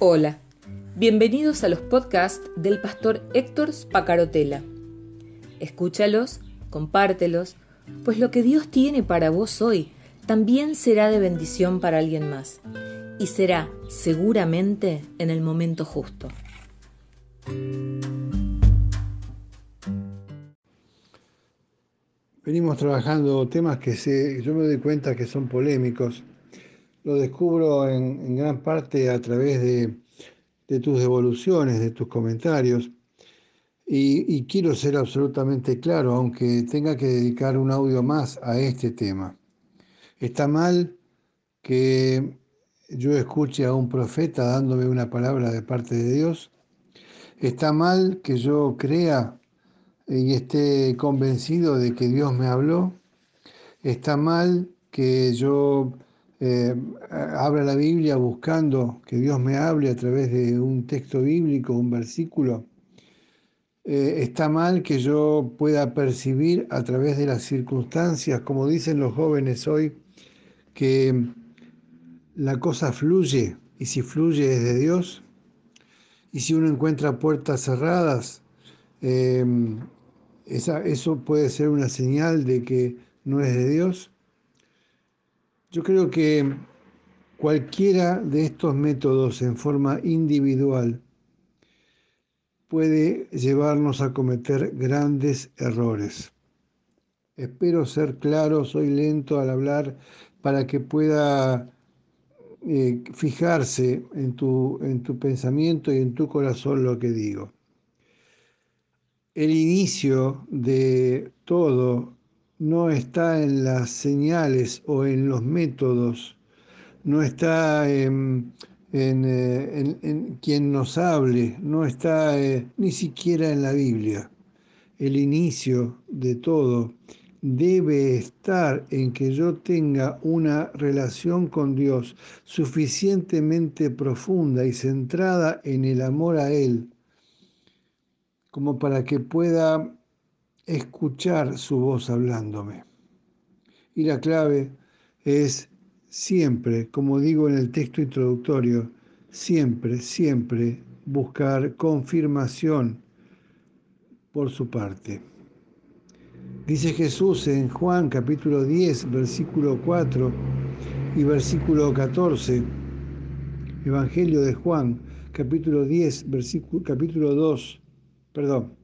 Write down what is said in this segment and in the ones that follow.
Hola, bienvenidos a los podcasts del pastor Héctor Spacarotela. Escúchalos, compártelos, pues lo que Dios tiene para vos hoy también será de bendición para alguien más y será seguramente en el momento justo. Venimos trabajando temas que se, yo me doy cuenta que son polémicos. Lo descubro en, gran parte a través de, tus devoluciones, de tus comentarios. y, quiero ser absolutamente claro, aunque tenga que dedicar un audio más a este tema. Está mal que yo escuche a un profeta dándome una palabra de parte de Dios. Está mal que yo crea y esté convencido de que Dios me habló. Está mal que yo eh, abra la Biblia buscando que Dios me hable a través de un texto bíblico, un versículo. Eh, está mal que yo pueda percibir a través de las circunstancias, como dicen los jóvenes hoy, que la cosa fluye y si fluye es de Dios. Y si uno encuentra puertas cerradas, em, eso puede ser una señal de que no es de Dios. Yo creo que cualquiera de estos métodos en forma individual puede llevarnos a cometer grandes errores. Espero ser claro, soy lento al hablar para que pueda eh, fijarse en tu, en tu pensamiento y en tu corazón lo que digo. El inicio de todo no está en las señales o en los métodos, no está en, eh, quien nos hable, no está eh, ni siquiera en la Biblia. El inicio de todo debe estar en que yo tenga una relación con Dios suficientemente profunda y centrada en el amor a Él, como para que pueda escuchar su voz hablándome. Y la clave es siempre, como digo en el texto introductorio, siempre, siempre buscar confirmación por su parte. Dice Jesús en Juan capítulo 10, versículo 4 y versículo 14, Evangelio de Juan capítulo 10, versículo, capítulo 2, perdón,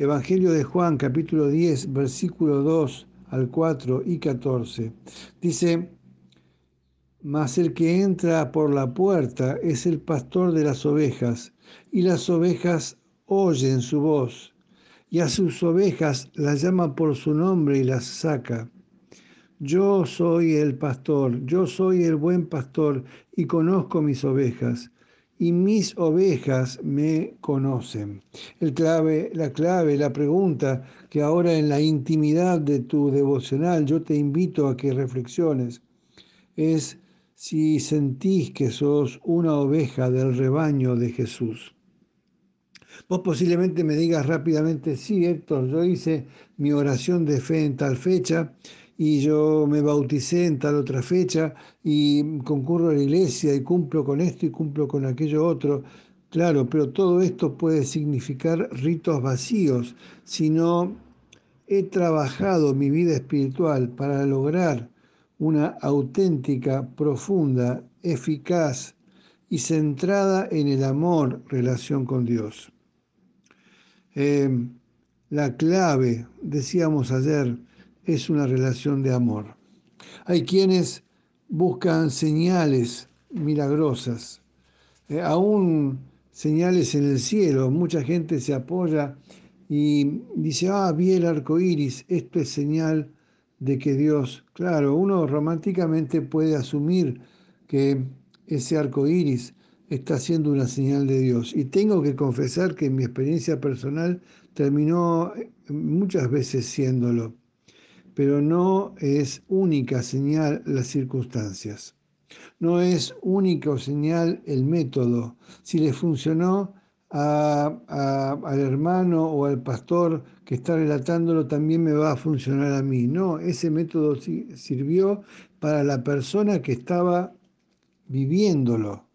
Evangelio de Juan capítulo 10, versículo 2 al 4 y 14. Dice, mas el que entra por la puerta es el pastor de las ovejas, y las ovejas oyen su voz y a sus ovejas las llama por su nombre y las saca. Yo soy el pastor, yo soy el buen pastor y conozco mis ovejas y mis ovejas me conocen. El clave, la clave, la pregunta que ahora en la intimidad de tu devocional yo te invito a que reflexiones es si sentís que sos una oveja del rebaño de Jesús. Vos posiblemente me digas rápidamente, sí, Héctor, yo hice mi oración de fe en tal fecha y yo me bauticé en tal otra fecha y concurro a la iglesia y cumplo con esto y cumplo con aquello otro. Claro, pero todo esto puede significar ritos vacíos si no he trabajado mi vida espiritual para lograr una auténtica, profunda, eficaz y centrada en el amor relación con Dios. Em, la clave, decíamos ayer, es una relación de amor. Hay quienes buscan señales milagrosas, eh, aún señales en el cielo. Mucha gente se apoya y dice, ah, vi el arco iris, esto es señal de que Dios, claro, uno románticamente puede asumir que ese arco iris está siendo una señal de Dios. Y tengo que confesar que mi experiencia personal terminó eh, muchas veces siéndolo, pero no es única señal las circunstancias. No es única señal el método. Si le funcionó al hermano o al pastor que está relatándolo, también me va a funcionar a mí. No, ese método sirvió para la persona que estaba viviéndolo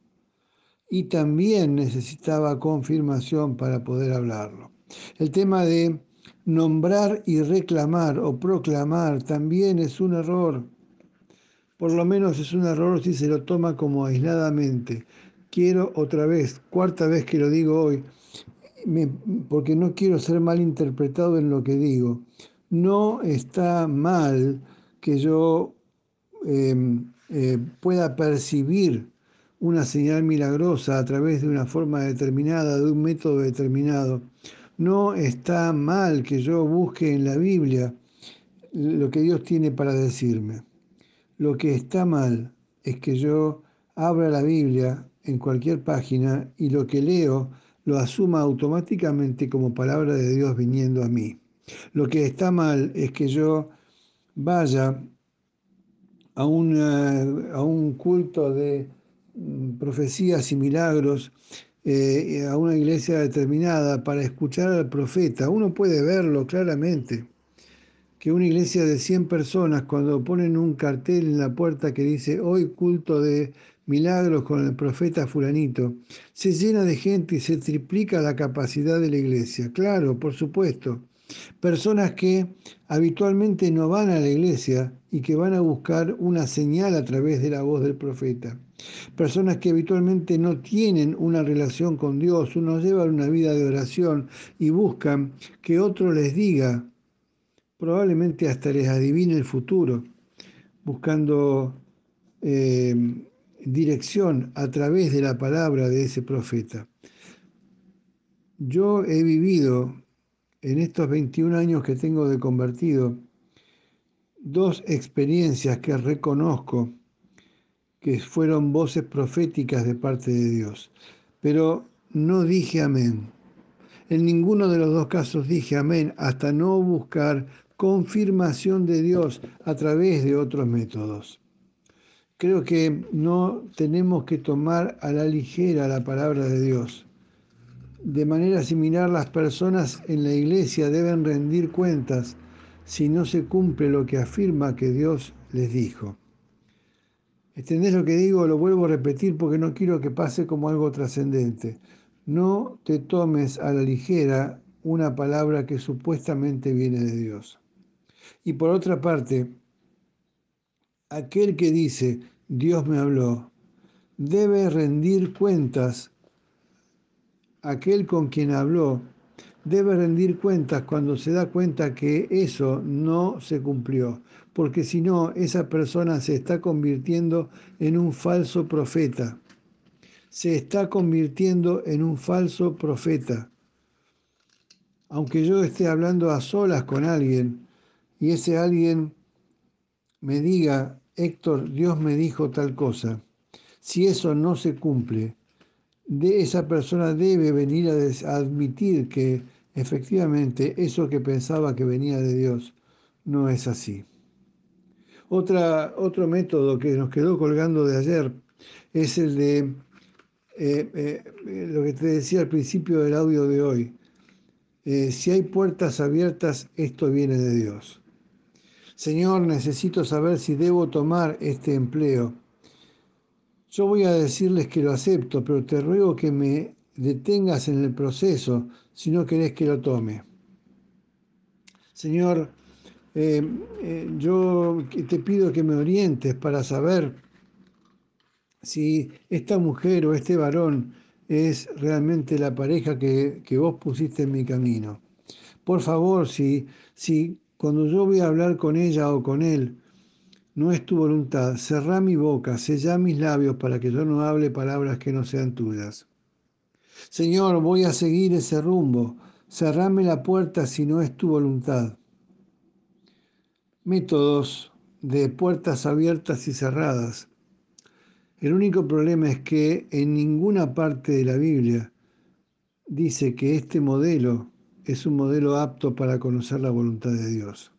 y también necesitaba confirmación para poder hablarlo. El tema de nombrar y reclamar o proclamar también es un error. Por lo menos es un error si se lo toma como aisladamente. Quiero otra vez, cuarta vez que lo digo hoy, porque no quiero ser mal interpretado en lo que digo. No está mal que yo em, eh, pueda percibir una señal milagrosa a través de una forma determinada, de un método determinado. No está mal que yo busque en la Biblia lo que Dios tiene para decirme. Lo que está mal es que yo abra la Biblia en cualquier página y lo que leo lo asuma automáticamente como palabra de Dios viniendo a mí. Lo que está mal es que yo vaya a, a un culto de mm, profecías y milagros eh, a una iglesia determinada para escuchar al profeta. Uno puede verlo claramente, que una iglesia de 100 personas, cuando ponen un cartel en la puerta que dice hoy culto de milagros con el profeta fulanito, se llena de gente y se triplica la capacidad de la iglesia. Claro, por supuesto. Personas que habitualmente no van a la iglesia y que van a buscar una señal a través de la voz del profeta. Personas que habitualmente no tienen una relación con Dios, uno llevan una vida de oración y buscan que otro les diga, probablemente hasta les adivine el futuro, buscando eh, dirección a través de la palabra de ese profeta. Yo he vivido en estos 21 años que tengo de convertido dos experiencias que reconozco que fueron voces proféticas de parte de Dios, pero no dije amén. En ninguno de los dos casos dije amén hasta no buscar confirmación de Dios a través de otros métodos. Creo que no tenemos que tomar a la ligera la palabra de Dios. De manera similar, las personas en la iglesia deben rendir cuentas si no se cumple lo que afirma que Dios les dijo. ¿Entendés lo que digo? Lo vuelvo a repetir porque no quiero que pase como algo trascendente. No te tomes a la ligera una palabra que supuestamente viene de Dios. Y por otra parte, aquel que dice, Dios me habló, debe rendir cuentas. Aquel con quien habló debe rendir cuentas cuando se da cuenta que eso no se cumplió, porque si no, esa persona se está convirtiendo en un falso profeta. Se está convirtiendo en un falso profeta. Aunque yo esté hablando a solas con alguien y ese alguien me diga, Héctor, Dios me dijo tal cosa, si eso no se cumple, de esa persona debe venir a admitir que Efectivamente, eso que pensaba que venía de Dios no es así. Otra, otro método que nos quedó colgando de ayer es el de eh, eh, lo que te decía al principio del audio de hoy. Eh, si hay puertas abiertas, esto viene de Dios. Señor, necesito saber si debo tomar este empleo. Yo voy a decirles que lo acepto, pero te ruego que me detengas en el proceso si no querés que lo tome. Señor, eh, eh, yo te pido que me orientes para saber si esta mujer o este varón es realmente la pareja que, que vos pusiste en mi camino. Por favor, si, si cuando yo voy a hablar con ella o con él, no es tu voluntad, cerrá mi boca, sella mis labios para que yo no hable palabras que no sean tuyas. Señor, voy a seguir ese rumbo. Cerrame la puerta si no es tu voluntad. Métodos de puertas abiertas y cerradas. El único problema es que en ninguna parte de la Biblia dice que este modelo es un modelo apto para conocer la voluntad de Dios.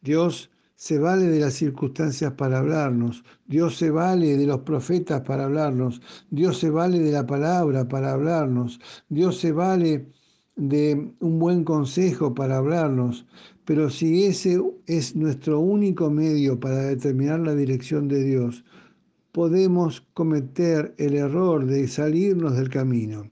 Dios se vale de las circunstancias para hablarnos, Dios se vale de los profetas para hablarnos, Dios se vale de la palabra para hablarnos, Dios se vale de un buen consejo para hablarnos, pero si ese es nuestro único medio para determinar la dirección de Dios, podemos cometer el error de salirnos del camino.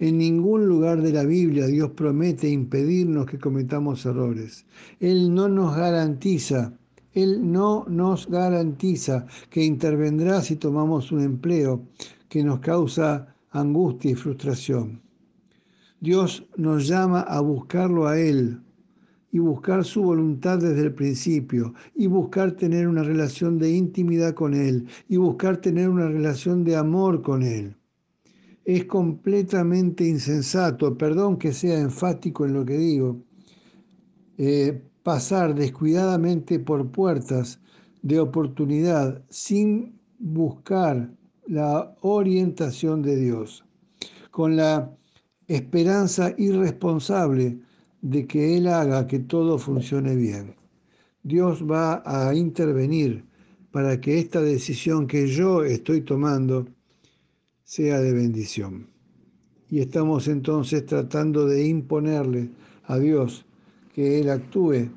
En ningún lugar de la Biblia Dios promete impedirnos que cometamos errores. Él no nos garantiza, Él no nos garantiza que intervendrá si tomamos un empleo que nos causa angustia y frustración. Dios nos llama a buscarlo a Él y buscar su voluntad desde el principio y buscar tener una relación de intimidad con Él y buscar tener una relación de amor con Él. Es completamente insensato, perdón que sea enfático en lo que digo, eh, pasar descuidadamente por puertas de oportunidad sin buscar la orientación de Dios, con la esperanza irresponsable de que Él haga que todo funcione bien. Dios va a intervenir para que esta decisión que yo estoy tomando sea de bendición. Y estamos entonces tratando de imponerle a Dios que Él actúe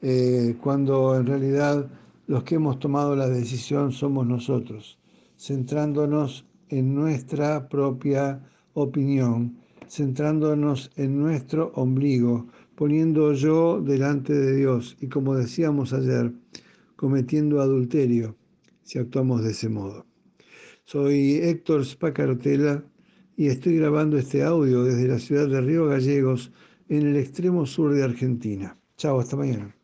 eh, cuando en realidad los que hemos tomado la decisión somos nosotros, centrándonos en nuestra propia opinión centrándonos en nuestro ombligo, poniendo yo delante de Dios y como decíamos ayer, cometiendo adulterio si actuamos de ese modo. Soy Héctor Spacarotela y estoy grabando este audio desde la ciudad de Río Gallegos en el extremo sur de Argentina. Chao, hasta mañana.